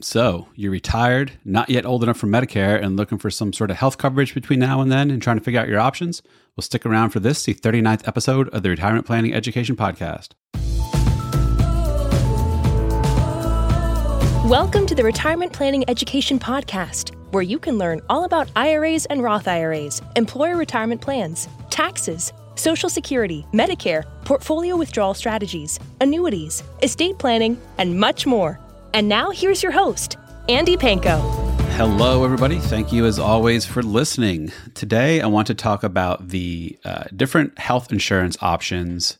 So, you're retired, not yet old enough for Medicare, and looking for some sort of health coverage between now and then and trying to figure out your options? Well, stick around for this, the 39th episode of the Retirement Planning Education Podcast. Welcome to the Retirement Planning Education Podcast, where you can learn all about IRAs and Roth IRAs, employer retirement plans, taxes, Social Security, Medicare, portfolio withdrawal strategies, annuities, estate planning, and much more. And now here's your host, Andy Panko. Hello, everybody. Thank you, as always, for listening. Today, I want to talk about the uh, different health insurance options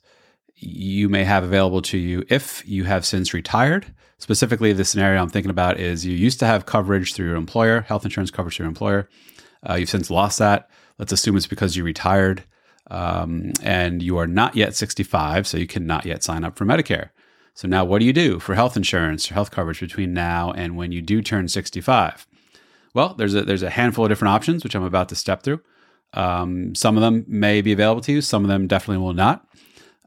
you may have available to you if you have since retired. Specifically, the scenario I'm thinking about is you used to have coverage through your employer, health insurance coverage through your employer. Uh, you've since lost that. Let's assume it's because you retired um, and you are not yet 65, so you cannot yet sign up for Medicare. So now, what do you do for health insurance or health coverage between now and when you do turn 65? Well, there's a there's a handful of different options which I'm about to step through. Um, some of them may be available to you. Some of them definitely will not.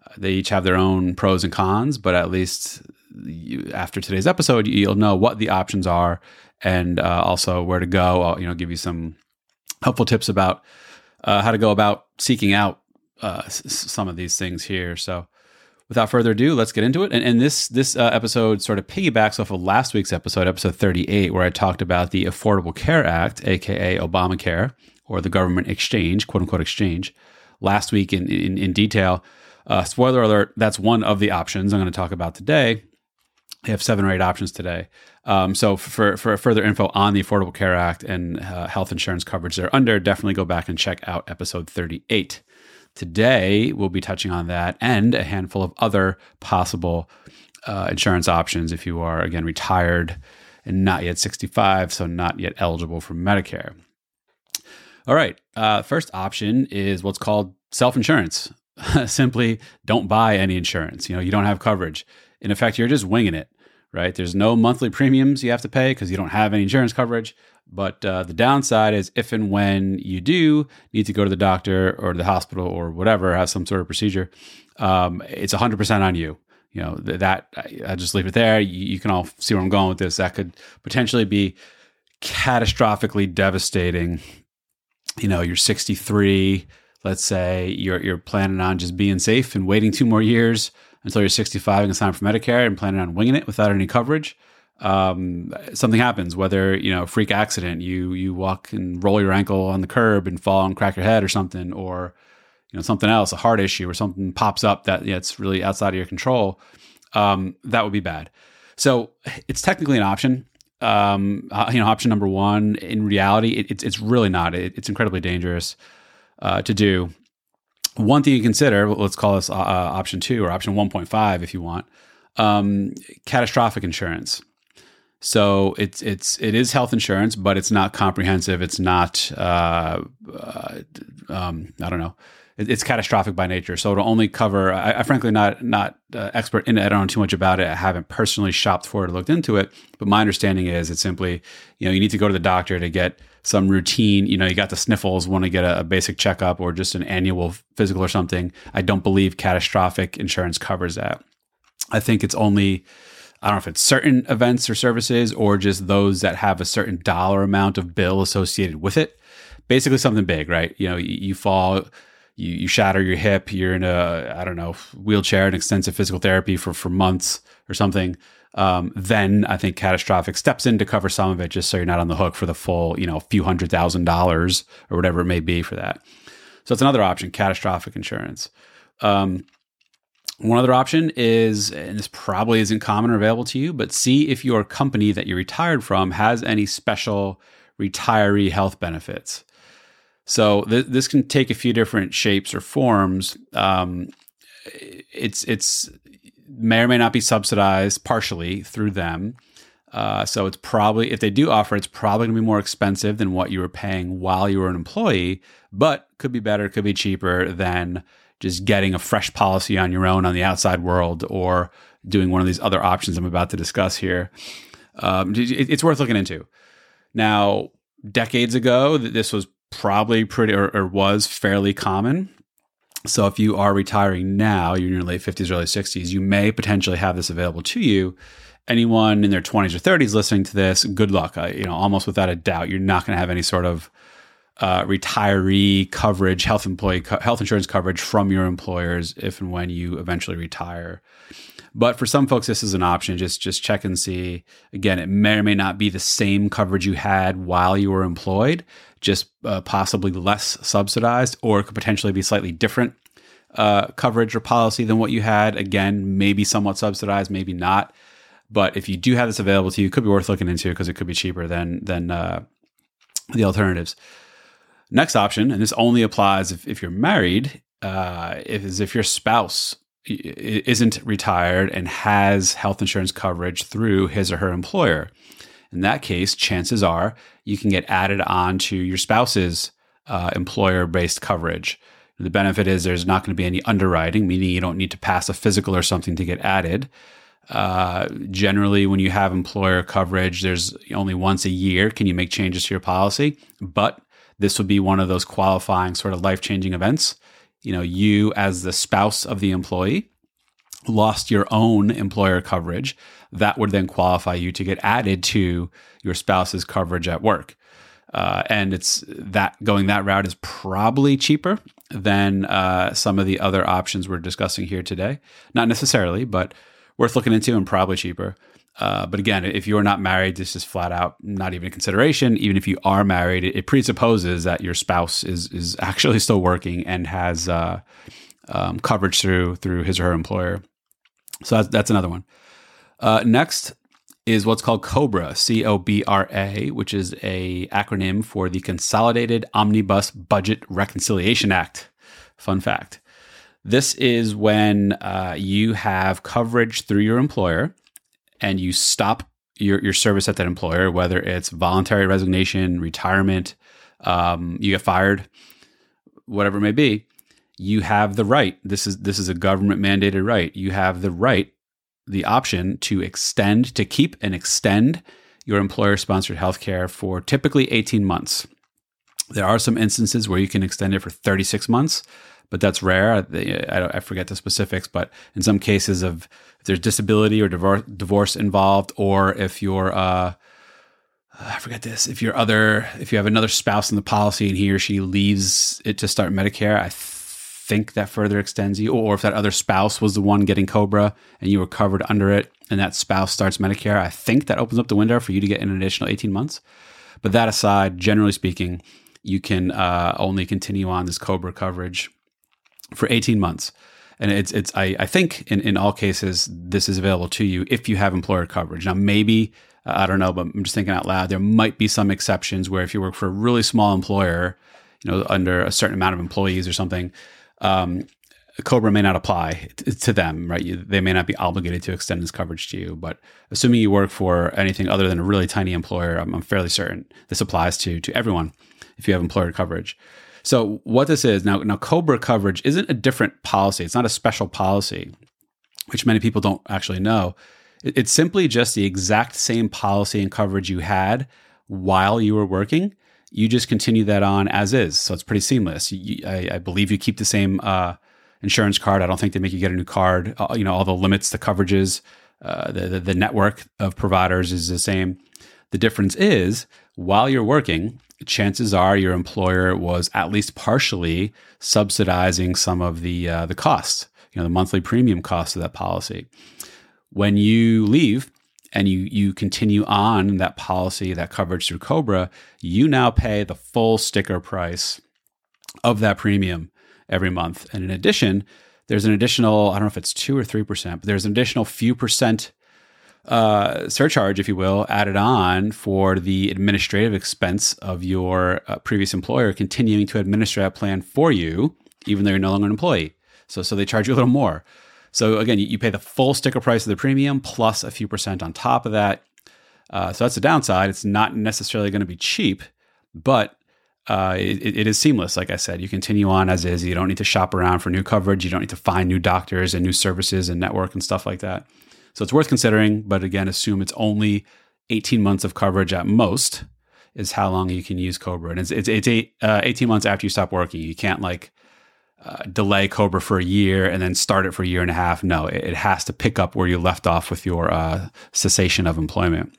Uh, they each have their own pros and cons, but at least you, after today's episode, you'll know what the options are and uh, also where to go. I'll you know give you some helpful tips about uh, how to go about seeking out uh, s- some of these things here. So without further ado, let's get into it. And, and this this uh, episode sort of piggybacks off of last week's episode, episode 38, where I talked about the Affordable Care Act, aka Obamacare, or the government exchange, quote unquote exchange. Last week in in, in detail. Uh, spoiler alert: that's one of the options I'm going to talk about today. I have seven or eight options today. Um, so for for further info on the Affordable Care Act and uh, health insurance coverage they're under, definitely go back and check out episode 38. Today, we'll be touching on that and a handful of other possible uh, insurance options if you are, again, retired and not yet 65, so not yet eligible for Medicare. All right. Uh, first option is what's called self insurance. Simply don't buy any insurance. You know, you don't have coverage. In effect, you're just winging it, right? There's no monthly premiums you have to pay because you don't have any insurance coverage. But uh, the downside is if and when you do need to go to the doctor or the hospital or whatever, have some sort of procedure, um, it's 100% on you. You know, th- that I, just leave it there. You, you, can all see where I'm going with this. That could potentially be catastrophically devastating. You know, you're 63. Let's say you're, you're planning on just being safe and waiting two more years until you're 65 and sign up for Medicare and planning on winging it without any coverage um, something happens, whether you know freak accident, you you walk and roll your ankle on the curb and fall and crack your head or something, or you know something else, a heart issue or something pops up that it's really outside of your control, um, that would be bad. So it's technically an option. Um, uh, you know, option number one. In reality, it, it's it's really not. It, it's incredibly dangerous uh, to do. One thing you consider, let's call this uh, option two or option one point five, if you want, um, catastrophic insurance. So it's it's it is health insurance, but it's not comprehensive. It's not uh, uh, um, I don't know. It, it's catastrophic by nature, so it'll only cover. I, I frankly not not uh, expert in it. I don't know too much about it. I haven't personally shopped for it or looked into it. But my understanding is it's simply you know you need to go to the doctor to get some routine. You know you got the sniffles, want to get a, a basic checkup or just an annual physical or something. I don't believe catastrophic insurance covers that. I think it's only I don't know if it's certain events or services or just those that have a certain dollar amount of bill associated with it. Basically, something big, right? You know, you, you fall, you, you shatter your hip, you're in a, I don't know, wheelchair and extensive physical therapy for, for months or something. Um, then I think catastrophic steps in to cover some of it just so you're not on the hook for the full, you know, few hundred thousand dollars or whatever it may be for that. So it's another option, catastrophic insurance. Um, one other option is, and this probably isn't common or available to you, but see if your company that you retired from has any special retiree health benefits. So th- this can take a few different shapes or forms. Um, it's it's may or may not be subsidized partially through them. Uh, so it's probably if they do offer, it's probably going to be more expensive than what you were paying while you were an employee, but could be better, could be cheaper than just getting a fresh policy on your own on the outside world or doing one of these other options I'm about to discuss here. Um, it's worth looking into. Now, decades ago, this was probably pretty or, or, was fairly common. So if you are retiring now, you're in your late 50s, early 60s, you may potentially have this available to you. anyone in their 20s or 30s listening to this, good luck. You know, almost without a doubt, you're not going to have any sort of uh, retiree coverage, health employee co- health insurance coverage from your employers if and when you eventually retire. But for some folks, this is an option. Just just check and see. Again, it may or may not be the same coverage you had while you were employed, just uh, possibly less subsidized, or it could potentially be slightly different uh, coverage or policy than what you had. Again, maybe somewhat subsidized, maybe not. But if you do have this available to you, it could be worth looking into because it could be cheaper than than uh, the alternatives. Next option, and this only applies if, if you're married, uh, is if your spouse isn't retired and has health insurance coverage through his or her employer. In that case, chances are you can get added on to your spouse's uh, employer based coverage. The benefit is there's not going to be any underwriting, meaning you don't need to pass a physical or something to get added. Uh, generally, when you have employer coverage, there's only once a year can you make changes to your policy, but this would be one of those qualifying sort of life changing events. You know, you as the spouse of the employee lost your own employer coverage. That would then qualify you to get added to your spouse's coverage at work. Uh, and it's that going that route is probably cheaper than uh, some of the other options we're discussing here today. Not necessarily, but worth looking into and probably cheaper. Uh, but again, if you're not married, this is flat out not even a consideration. Even if you are married, it, it presupposes that your spouse is is actually still working and has uh, um, coverage through through his or her employer. So that's, that's another one. Uh, next is what's called COBRA, C O B R A, which is a acronym for the Consolidated Omnibus Budget Reconciliation Act. Fun fact. This is when uh, you have coverage through your employer and you stop your, your service at that employer, whether it's voluntary resignation, retirement, um, you get fired, whatever it may be, you have the right. This is this is a government mandated right. You have the right, the option to extend, to keep and extend your employer sponsored healthcare for typically 18 months. There are some instances where you can extend it for 36 months, but that's rare. I, I, forget the specifics, but in some cases of if there's disability or divorce, involved, or if you're uh, I forget this. If your other, if you have another spouse in the policy and he or she leaves it to start Medicare, I think that further extends you. Or if that other spouse was the one getting Cobra and you were covered under it, and that spouse starts Medicare, I think that opens up the window for you to get an additional 18 months. But that aside, generally speaking, you can uh, only continue on this Cobra coverage for 18 months. And it's it's I, I think in, in all cases this is available to you if you have employer coverage. Now maybe uh, I don't know, but I'm just thinking out loud. There might be some exceptions where if you work for a really small employer, you know, under a certain amount of employees or something, um, Cobra may not apply to them, right? You, they may not be obligated to extend this coverage to you. But assuming you work for anything other than a really tiny employer, I'm, I'm fairly certain this applies to to everyone if you have employer coverage. So what this is now, now Cobra coverage isn't a different policy. It's not a special policy, which many people don't actually know. It's simply just the exact same policy and coverage you had while you were working. You just continue that on as is. So it's pretty seamless. You, I, I, believe you keep the same uh, insurance card. I don't think they make you get a new card. Uh, you know, all the limits, the coverages, uh, the, the, the network of providers is the same. The difference is while you're working, chances are your employer was at least partially subsidizing some of the uh, the costs, you know, the monthly premium cost of that policy. When you leave and you you continue on that policy, that coverage through Cobra, you now pay the full sticker price of that premium every month. And in addition, there's an additional, I don't know if it's two or three percent, but there's an additional few percent uh, surcharge, if you will, added on for the administrative expense of your uh, previous employer continuing to administer that plan for you, even though you're no longer an employee. So, so they charge you a little more. So again, you, you pay the full sticker price of the premium plus a few percent on top of that. Uh, so that's the downside. It's not necessarily going to be cheap, but uh, it, it is seamless. Like I said, you continue on as is. You don't need to shop around for new coverage. You don't need to find new doctors and new services and network and stuff like that. So it's worth considering, but again, assume it's only 18 months of coverage at most is how long you can use Cobra. And it's, it's, it's eight, uh, 18 months after you stop working. You can't like uh, delay Cobra for a year and then start it for a year and a half. No, it, it has to pick up where you left off with your uh, cessation of employment.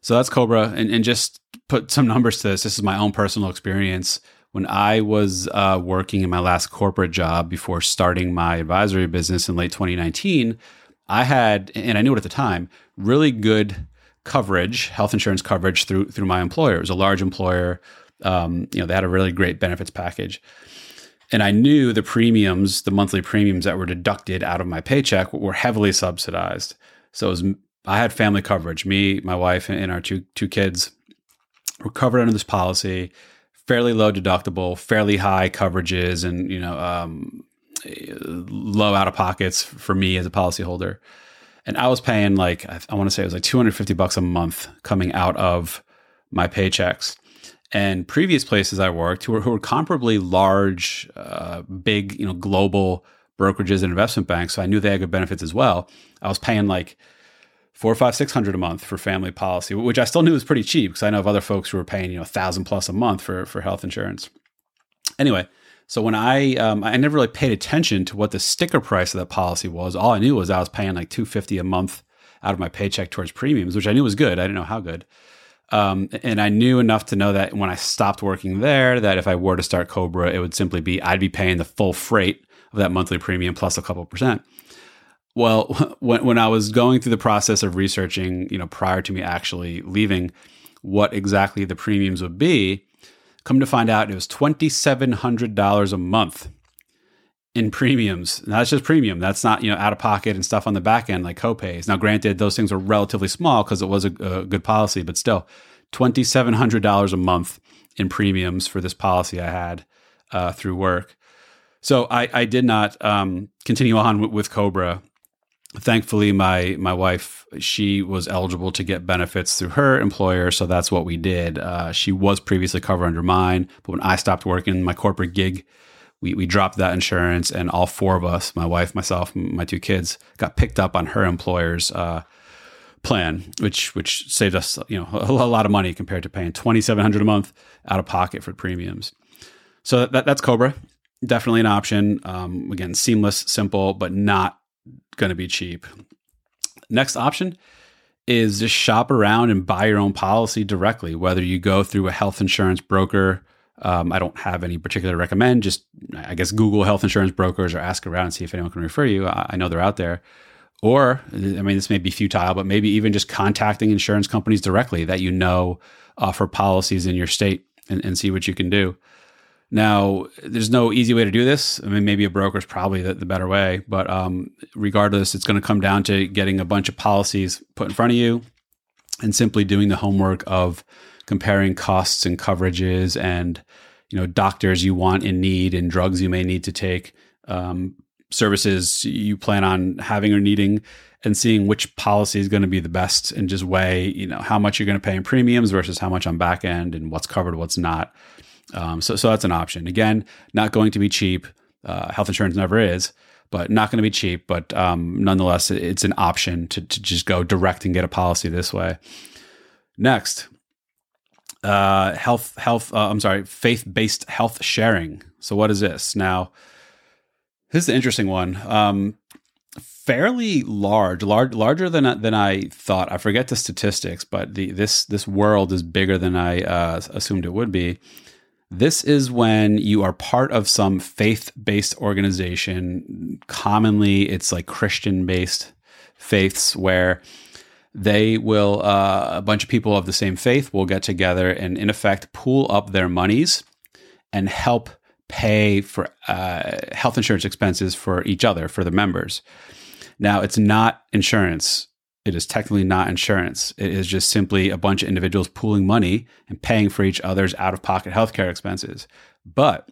So that's Cobra. And, and just put some numbers to this. This is my own personal experience. When I was uh, working in my last corporate job before starting my advisory business in late 2019, I had, and I knew it at the time, really good coverage, health insurance coverage through through my employer. It was a large employer. Um, you know, they had a really great benefits package. And I knew the premiums, the monthly premiums that were deducted out of my paycheck were heavily subsidized. So it was, I had family coverage. Me, my wife, and our two two kids were covered under this policy. Fairly low deductible, fairly high coverages, and you know, um, low out of pockets for me as a policyholder. And I was paying like I, I want to say it was like 250 bucks a month coming out of my paychecks and previous places I worked who were, who were comparably large, uh, big, you know, global brokerages and investment banks. So I knew they had good benefits as well. I was paying like four, five, six hundred a month for family policy, which I still knew was pretty cheap because I know of other folks who were paying you know a thousand plus a month for for health insurance. Anyway, so when I um, I never really paid attention to what the sticker price of that policy was. All I knew was I was paying like two fifty a month out of my paycheck towards premiums, which I knew was good. I didn't know how good. Um, and I knew enough to know that when I stopped working there, that if I were to start Cobra, it would simply be I'd be paying the full freight of that monthly premium plus a couple percent. Well, when, when I was going through the process of researching, you know, prior to me actually leaving, what exactly the premiums would be, come to find out it was twenty seven hundred dollars a month in premiums. Now that's just premium. That's not you know out of pocket and stuff on the back end like copays. Now, granted, those things are relatively small because it was a, a, good policy, but still, twenty seven hundred dollars a month in premiums for this policy I had uh, through work. So I, I did not um, continue on with Cobra. Thankfully, my my wife she was eligible to get benefits through her employer, so that's what we did. Uh, she was previously covered under mine, but when I stopped working my corporate gig we, we dropped that insurance and all four of us my wife myself my two kids got picked up on her employer's uh, plan which which saved us you know a, a, lot of money compared to paying 2700 a month out of pocket for premiums. So that, that's cobra. Definitely an option. Um, again seamless simple but not going to be cheap next option is just shop around and buy your own policy directly whether you go through a health insurance broker um, I don't have any particular recommend. Just I guess Google health insurance brokers or ask around and see if anyone can refer you. I, I know they're out there. Or I mean, this may be futile, but maybe even just contacting insurance companies directly that you know offer policies in your state and, and see what you can do. Now, there's no easy way to do this. I mean, maybe a broker is probably the, the, better way, but um, regardless, it's going to come down to getting a bunch of policies put in front of you and simply doing the homework of comparing costs and coverages and you know doctors you want in need and drugs you may need to take um, services you plan on having or needing and seeing which policy is going to be the best and just weigh you know how much you're going to pay in premiums versus how much on back end and what's covered what's not um, so so that's an option again not going to be cheap uh, health insurance never is but not going to be cheap but um, nonetheless it's an option to, to just go direct and get a policy this way next uh, health health uh, I'm sorry, faith-based health sharing. So what is this? Now, this is the interesting one. Um, fairly large, large larger than than I thought. I forget the statistics, but the this this world is bigger than I uh, assumed it would be. This is when you are part of some faith-based organization. Commonly, it's like Christian-based faiths where they will uh, a bunch of people of the same faith will get together and in effect pool up their monies and help pay for uh, health insurance expenses for each other for the members now it's not insurance it is technically not insurance it is just simply a bunch of individuals pooling money and paying for each other's out-of-pocket healthcare expenses but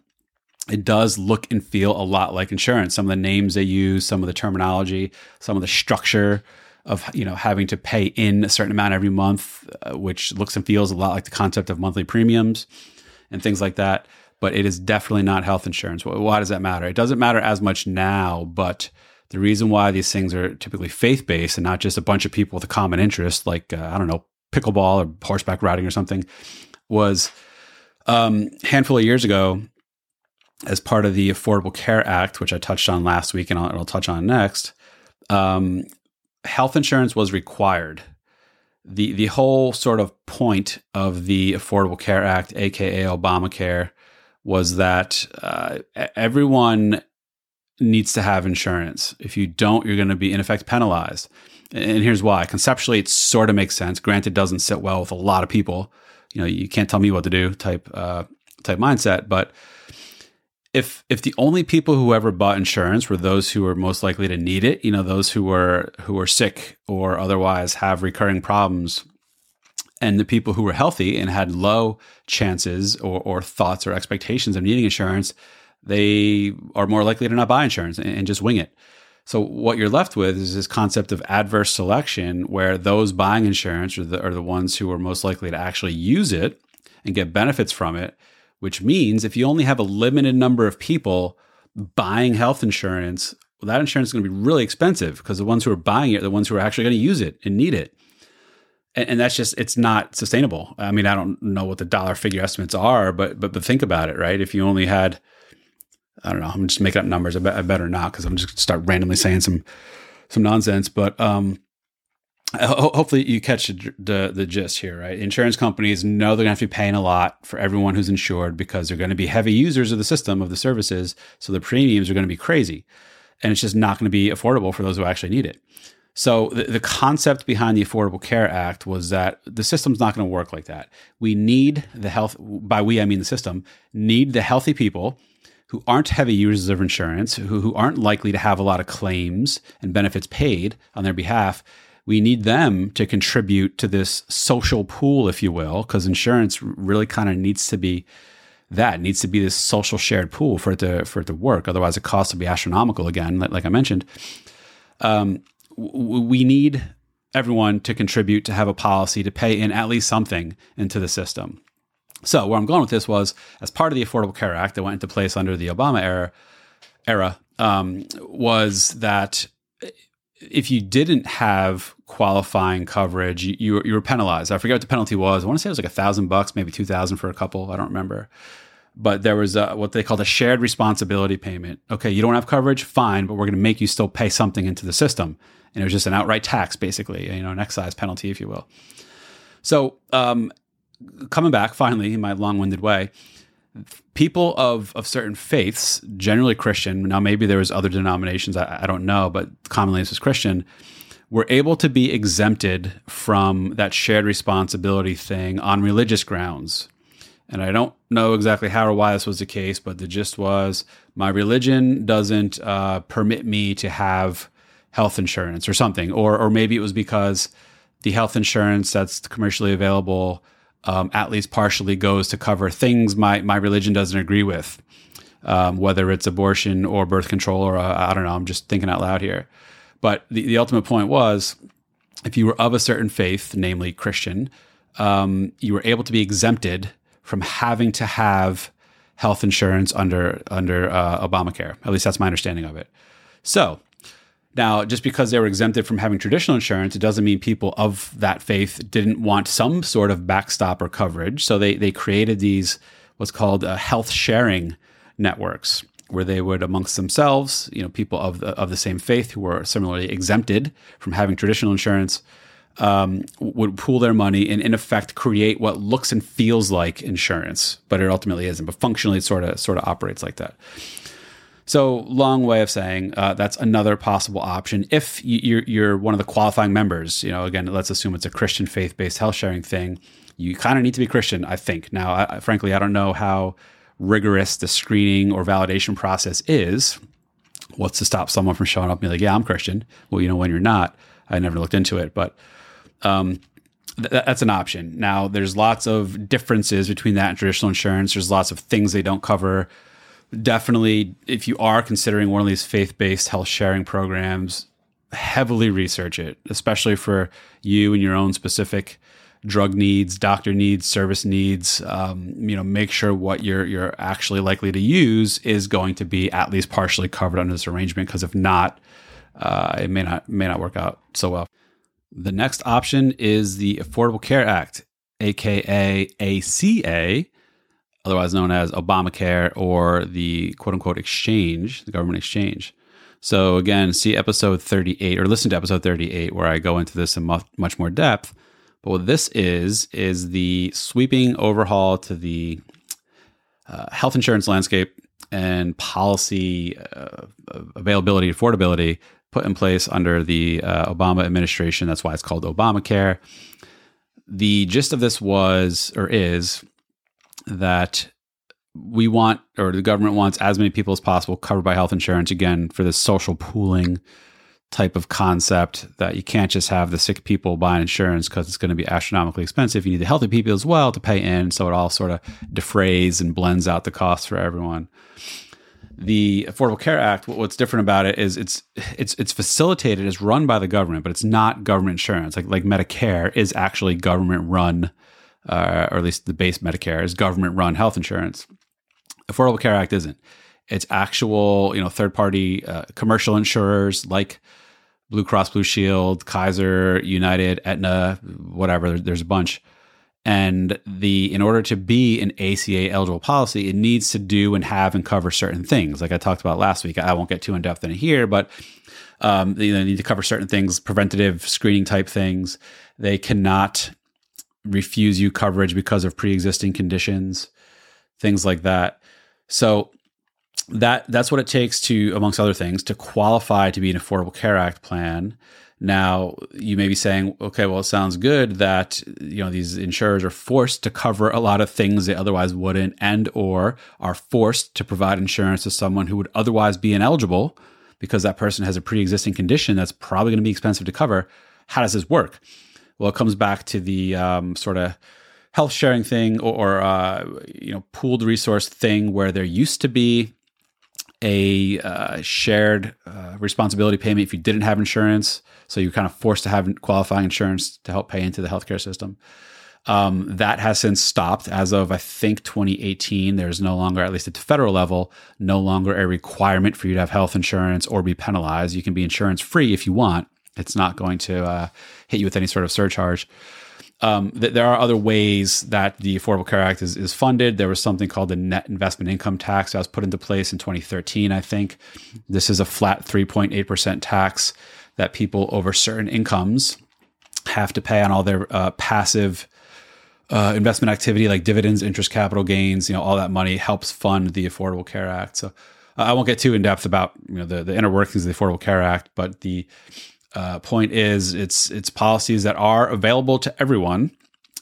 it does look and feel a lot like insurance some of the names they use some of the terminology some of the structure of you know having to pay in a certain amount every month, uh, which looks and feels a lot like the concept of monthly premiums and things like that. But it is definitely not health insurance. Why does that matter? It doesn't matter as much now, but the reason why these things are typically faith based and not just a bunch of people with a common interest, like uh, I don't know, pickleball or horseback riding or something, was um, a handful of years ago as part of the Affordable Care Act, which I touched on last week and I'll, I'll touch on next, um, health insurance was required. The, the whole sort of point of the Affordable Care Act, aka Obamacare, was that uh, everyone needs to have insurance. If you don't, you're going to be in effect penalized. And here's why. Conceptually, it sort of makes sense. Granted, it doesn't sit well with a lot of people. You know, you can't tell me what to do type uh, type mindset. But if if the only people who ever bought insurance were those who were most likely to need it, you know, those who were who were sick or otherwise have recurring problems, and the people who were healthy and had low chances or, or thoughts or expectations of needing insurance, they are more likely to not buy insurance and, and just wing it. So what you're left with is this concept of adverse selection, where those buying insurance are the, are the ones who are most likely to actually use it and get benefits from it. Which means if you only have a limited number of people buying health insurance, well, that insurance is going to be really expensive because the ones who are buying it are the ones who are actually going to use it and need it. And, and that's just it's not sustainable. I mean, I don't know what the dollar figure estimates are, but but but think about it, right? If you only had I don't know. I'm just making up numbers. I, be, I better not because I'm just start randomly saying some some nonsense. But um, ho- hopefully you catch the, the, the gist here, right? Insurance companies know they're going to have to be paying a lot for everyone who's insured because they're going to be heavy users of the system of the services. So the premiums are going to be crazy, and it's just not going to be affordable for those who actually need it. So the, the concept behind the Affordable Care Act was that the system's not going to work like that. We need the health by we I mean the system need the healthy people who aren't heavy users of insurance, who, who aren't likely to have a lot of claims and benefits paid on their behalf, we need them to contribute to this social pool, if you will, because insurance really kind of needs to be that needs to be this social shared pool for it to for it to work. Otherwise, the cost will be astronomical again, like, I mentioned. Um, we need everyone to contribute to have a policy to pay in at least something into the system. So where I'm going with this was, as part of the Affordable Care Act that went into place under the Obama era, era um, was that if you didn't have qualifying coverage, you, you, you, were penalized. I forget what the penalty was. I want to say it was like a thousand bucks, maybe two thousand for a couple. I don't remember. But there was a, what they called a shared responsibility payment. Okay, you don't have coverage, fine, but we're going to make you still pay something into the system, and it was just an outright tax, basically, you know, an excise penalty, if you will. So um, coming back finally in my long-winded way people of of certain faiths generally christian now maybe there was other denominations i, I don't know but commonly this was christian were able to be exempted from that shared responsibility thing on religious grounds. And i don't know exactly how or why this was the case but the gist was my religion doesn't uh, permit me to have health insurance or something or or maybe it was because the health insurance that's commercially available um, at least partially goes to cover things my, my religion doesn't agree with, um, whether it's abortion or birth control or uh, I don't know. I'm just thinking out loud here. But the, the ultimate point was if you were of a certain faith, namely Christian, um, you were able to be exempted from having to have health insurance under under uh, Obamacare. At least that's my understanding of it. So now, just because they were exempted from having traditional insurance, it doesn't mean people of that faith didn't want some sort of backstop or coverage. So they they created these what's called uh, health sharing networks, where they would amongst themselves, you know, people of the, of the same faith who were similarly exempted from having traditional insurance, um, would pool their money and in effect create what looks and feels like insurance, but it ultimately isn't. But functionally, it sort of sort of operates like that. So, long way of saying uh, that's another possible option if you're, you're one of the qualifying members. You know, again, let's assume it's a Christian faith based health sharing thing. You kind of need to be Christian, I think. Now, I, frankly, I don't know how rigorous the screening or validation process is. What's to stop someone from showing up and be like, yeah, I'm Christian? Well, you know, when you're not, I never looked into it, but um, th- that's an option. Now, there's lots of differences between that and traditional insurance. There's lots of things they don't cover definitely, if you are considering one of these faith based health sharing programs, heavily research it, especially for you and your own specific drug needs, doctor needs, service needs. Um, you know, make sure what you're you're actually likely to use is going to be at least partially covered under this arrangement. Because if not, uh, it may not may not work out so well. The next option is the Affordable Care Act, aka ACA, otherwise known as Obamacare or the quote unquote exchange, the government exchange. So, again, see episode 38 or listen to episode 38 where I go into this in much more depth. But what this is, is the sweeping overhaul to the uh, health insurance landscape and policy uh, availability, affordability put in place under the uh, Obama administration. That's why it's called Obamacare. The gist of this was or is that we want, or the government wants, as many people as possible covered by health insurance. Again, for this social pooling type of concept that you can't just have the sick people buying insurance because it's going to be astronomically expensive. You need the healthy people as well to pay in. So it all sort of defrays and blends out the cost for everyone. The Affordable Care Act, what's different about it is it's it's it's facilitated, it's run by the government, but it's not government insurance. Like like Medicare is actually government run, uh, or at least the base Medicare is government run health insurance. Affordable Care Act isn't. It's actual, you know, third party uh, commercial insurers like Blue Cross Blue Shield, Kaiser, United, Aetna, whatever. There's a bunch. And the in order to be an ACA eligible policy, it needs to do and have and cover certain things. Like I talked about last week. I won't get too in depth in here, but um, they need to cover certain things, preventative screening type things. They cannot refuse you coverage because of pre-existing conditions, things like that. So that that's what it takes to, amongst other things, to qualify to be an Affordable Care Act plan. Now, you may be saying, okay, well, it sounds good that you know these insurers are forced to cover a lot of things they otherwise wouldn't, and or are forced to provide insurance to someone who would otherwise be ineligible because that person has a pre-existing condition that's probably going to be expensive to cover. How does this work? Well, it comes back to the um, sort of health sharing thing or, or uh, you know pooled resource thing where there used to be a uh, shared uh, responsibility payment if you didn't have insurance. So you're kind of forced to have qualifying insurance to help pay into the healthcare system. Um, that has since stopped as of, I think, 2018. There's no longer, at least at the federal level, no longer a requirement for you to have health insurance or be penalized. You can be insurance free if you want. It's not going to uh, hit you with any sort of surcharge um, th- there are other ways that the Affordable Care Act is, is funded. There was something called the net investment income tax that was put into place in 2013, I think. This is a flat 3.8% tax that people over certain incomes have to pay on all their uh, passive uh, investment activity like dividends, interest, capital gains. You know, all that money helps fund the Affordable Care Act. So uh, I won't get too in depth about you know the, the inner workings of the Affordable Care Act, but the uh, point is it's it's policies that are available to everyone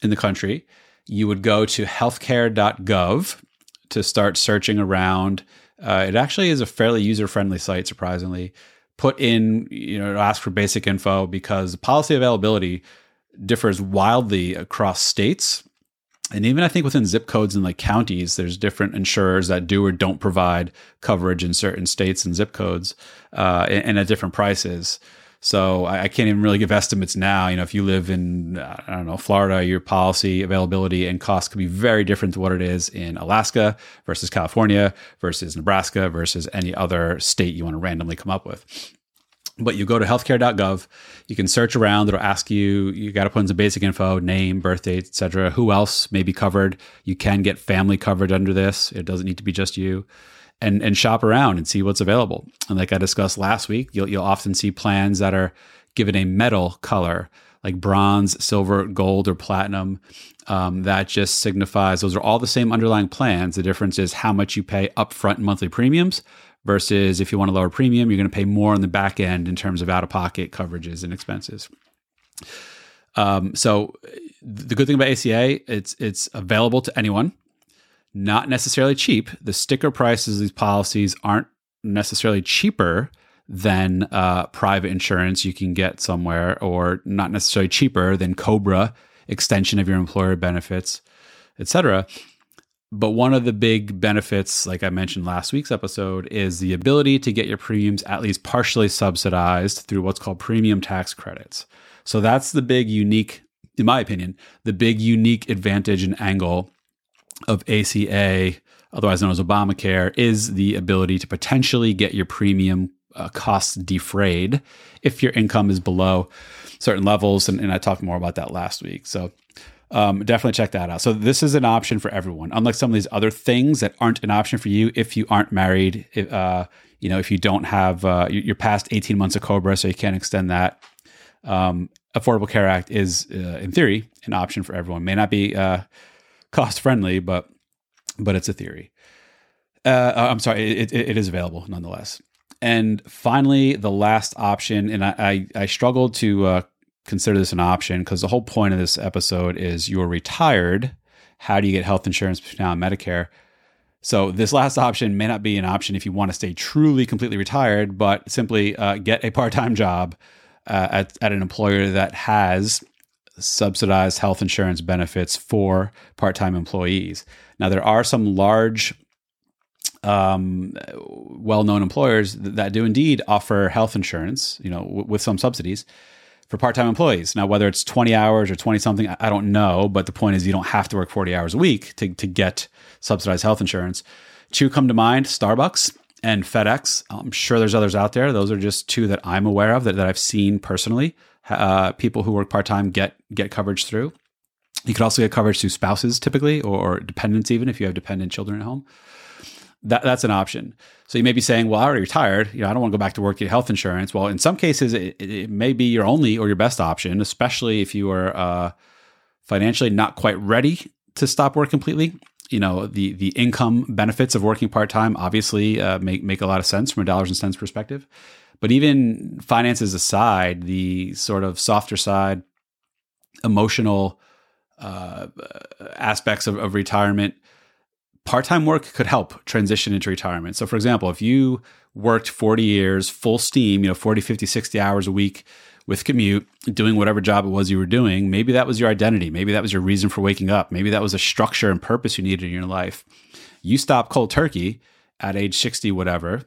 in the country. You would go to healthcare.gov to start searching around. Uh, it actually is a fairly user friendly site, surprisingly. Put in, you know, ask for basic info because policy availability differs wildly across states. And even I think within zip codes and like counties, there's different insurers that do or don't provide coverage in certain states and zip codes uh, and, and at different prices. So I, I, can't even really give estimates now. You know, if you live in, I don't know, Florida, your policy availability and cost could be very different to what it is in Alaska versus California versus Nebraska versus any other state you want to randomly come up with. But you go to healthcare.gov, you can search around. It'll ask you, you got to put in some basic info, name, birth date, etc. Who else may be covered? You can get family coverage under this. It doesn't need to be just you and and shop around and see what's available. And like I discussed last week, you'll you'll often see plans that are given a metal color, like bronze, silver, gold, or platinum. Um, that just signifies those are all the same underlying plans. The difference is how much you pay upfront monthly premiums versus if you want a lower premium, you're going to pay more on the back end in terms of out of pocket coverages and expenses. Um, so the good thing about ACA, it's it's available to anyone not necessarily cheap. The sticker prices of these policies aren't necessarily cheaper than uh, private insurance you can get somewhere, or not necessarily cheaper than Cobra extension of your employer benefits, etc. But one of the big benefits, like I mentioned last week's episode, is the ability to get your premiums at least partially subsidized through what's called premium tax credits. So that's the big unique, in my opinion, the big unique advantage and angle of ACA, otherwise known as Obamacare, is the ability to potentially get your premium uh, costs defrayed if your income is below certain levels. And, and, I talked more about that last week. So, um, definitely check that out. So this is an option for everyone. Unlike some of these other things that aren't an option for you if you aren't married, if, uh, you know, if you don't have uh, you're past 18 months of Cobra, so you can't extend that. Um, Affordable Care Act is, uh, in theory, an option for everyone. May not be uh, cost friendly, but but it's a theory. Uh, uh, I'm sorry, it, it, it is available nonetheless. And finally, the last option, and I, I, I struggled to uh, consider this an option because the whole point of this episode is you're retired. How do you get health insurance now on Medicare? So this last option may not be an option if you want to stay truly completely retired, but simply uh, get a part-time job uh, at, at an employer that has subsidized health insurance benefits for part-time employees. Now there are some large um, well-known employers that do indeed offer health insurance, you know, w- with some subsidies for part-time employees. Now, whether it's 20 hours or 20 something, I don't know, but the point is you don't have to work 40 hours a week to, to get subsidized health insurance. Two come to mind, Starbucks and FedEx. I'm sure there's others out there. Those are just two that I'm aware of that, that I've seen personally. Uh, people who work part-time get get coverage through. You could also get coverage through spouses typically or dependents even if you have dependent children at home that, that's an option. So you may be saying, well, I already retired. You know, I don't want to go back to work, get health insurance. Well, in some cases, it, it may be your only or your best option, especially if you are uh, financially not quite ready to stop work completely. You know, the the income benefits of working part time obviously uh, make make a lot of sense from a dollars and cents perspective. But even finances aside, the sort of softer side, emotional uh, aspects of, of retirement part-time work could help transition into retirement. So for example, if you worked 40 years full steam, you know, 40, 50, 60 hours a week with commute, doing whatever job it was you were doing, maybe that was your identity, maybe that was your reason for waking up, maybe that was a structure and purpose you needed in your life. You stop cold turkey at age 60 whatever.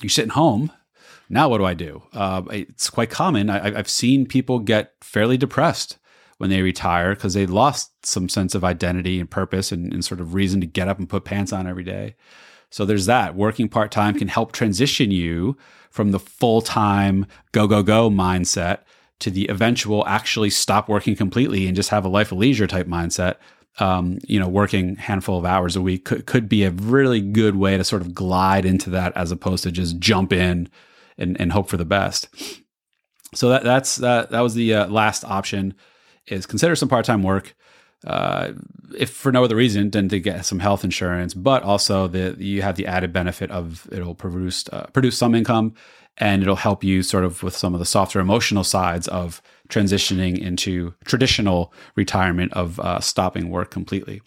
You're sitting home. Now what do I do? Uh, it's quite common. I, I've seen people get fairly depressed when they retire because they lost some sense of identity and purpose and, and, sort of reason to get up and put pants on every day. So there's that. Working part time can help transition you from the full time go, go, go mindset to the eventual actually stop working completely and just have a life of leisure type mindset. Um, you know, working handful of hours a week could, could be a really good way to sort of glide into that as opposed to just jump in and, and hope for the best. So that that's that that was the uh, last option is consider some part time work. Uh, if for no other reason than to get some health insurance, but also that you have the added benefit of it'll produce uh, produce some income, and it'll help you sort of with some of the softer emotional sides of transitioning into traditional retirement of uh, stopping work completely.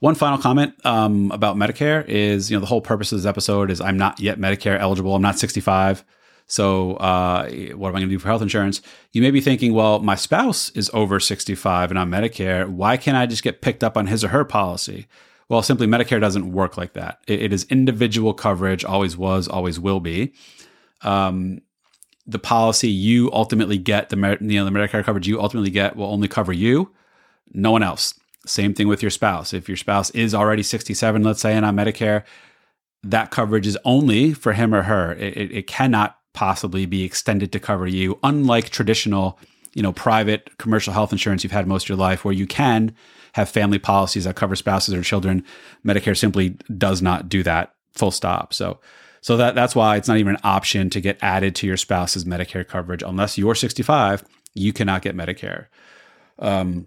One final comment um, about Medicare is, you know, the whole purpose of this episode is I'm not yet Medicare eligible. I'm not 65. So, uh, what am I going to do for health insurance? You may be thinking, well, my spouse is over 65 and on Medicare. Why can't I just get picked up on his or her policy? Well, simply Medicare doesn't work like that. it, it is individual coverage, always was, always will be. Um, the policy you ultimately get, the you know the Medicare coverage you ultimately get will only cover you, no one else. Same thing with your spouse. If your spouse is already 67, let's say, and on Medicare, that coverage is only for him or her. It, it, cannot possibly be extended to cover you, unlike traditional, you know, private commercial health insurance you've had most of your life, where you can have family policies that cover spouses or children. Medicare simply does not do that. Full stop. So, so that that's why it's not even an option to get added to your spouse's Medicare coverage unless you're 65. You cannot get Medicare. Um,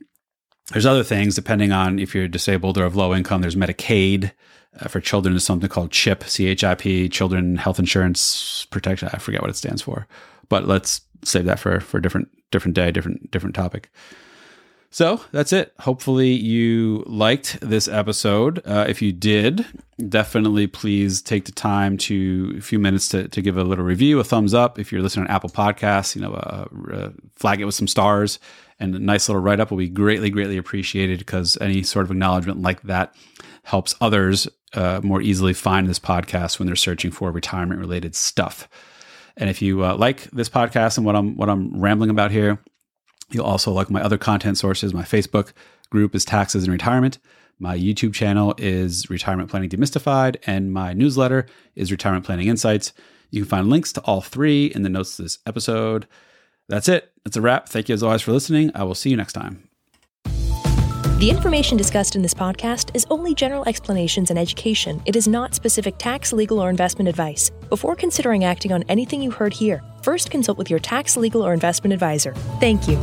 there's other things depending on if you're disabled or of low income. There's Medicaid uh, for children is something called CHIP, C-H-I-P, Children Health Insurance Protection. I forget what it stands for, but let's save that for for a different different day, different different topic. So that's it. Hopefully you liked this episode. Uh, if you did, definitely please take the time to a few minutes to, to give a little review, a thumbs up. If you're listening on Apple Podcasts, you know, uh, uh, flag it with some stars and a nice little write up will be greatly, greatly appreciated because any sort of acknowledgement like that helps others uh, more easily find this podcast when they're searching for retirement related stuff. And if you uh, like this podcast and what I'm what I'm rambling about here, you'll also like my other content sources. My Facebook group is Taxes in Retirement. My YouTube channel is Retirement Planning Demystified, and my newsletter is Retirement Planning Insights. You can find links to all three in the notes of this episode. That's it. That's a wrap. Thank you as always for listening. I will see you next time. The information discussed in this podcast is only general explanations and education. It is not specific tax, legal, or investment advice. Before considering acting on anything you heard here, first consult with your tax, legal, or investment advisor. Thank you.